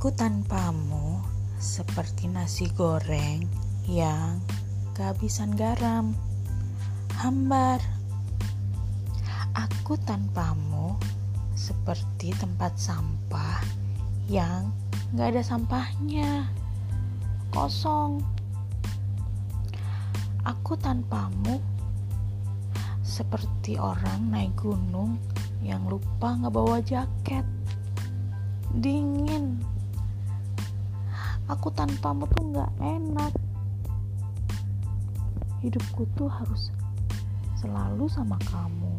Aku tanpamu seperti nasi goreng yang kehabisan garam, hambar. Aku tanpamu seperti tempat sampah yang gak ada sampahnya, kosong. Aku tanpamu seperti orang naik gunung yang lupa ngebawa jaket dingin aku tanpamu tuh nggak enak. Hidupku tuh harus selalu sama kamu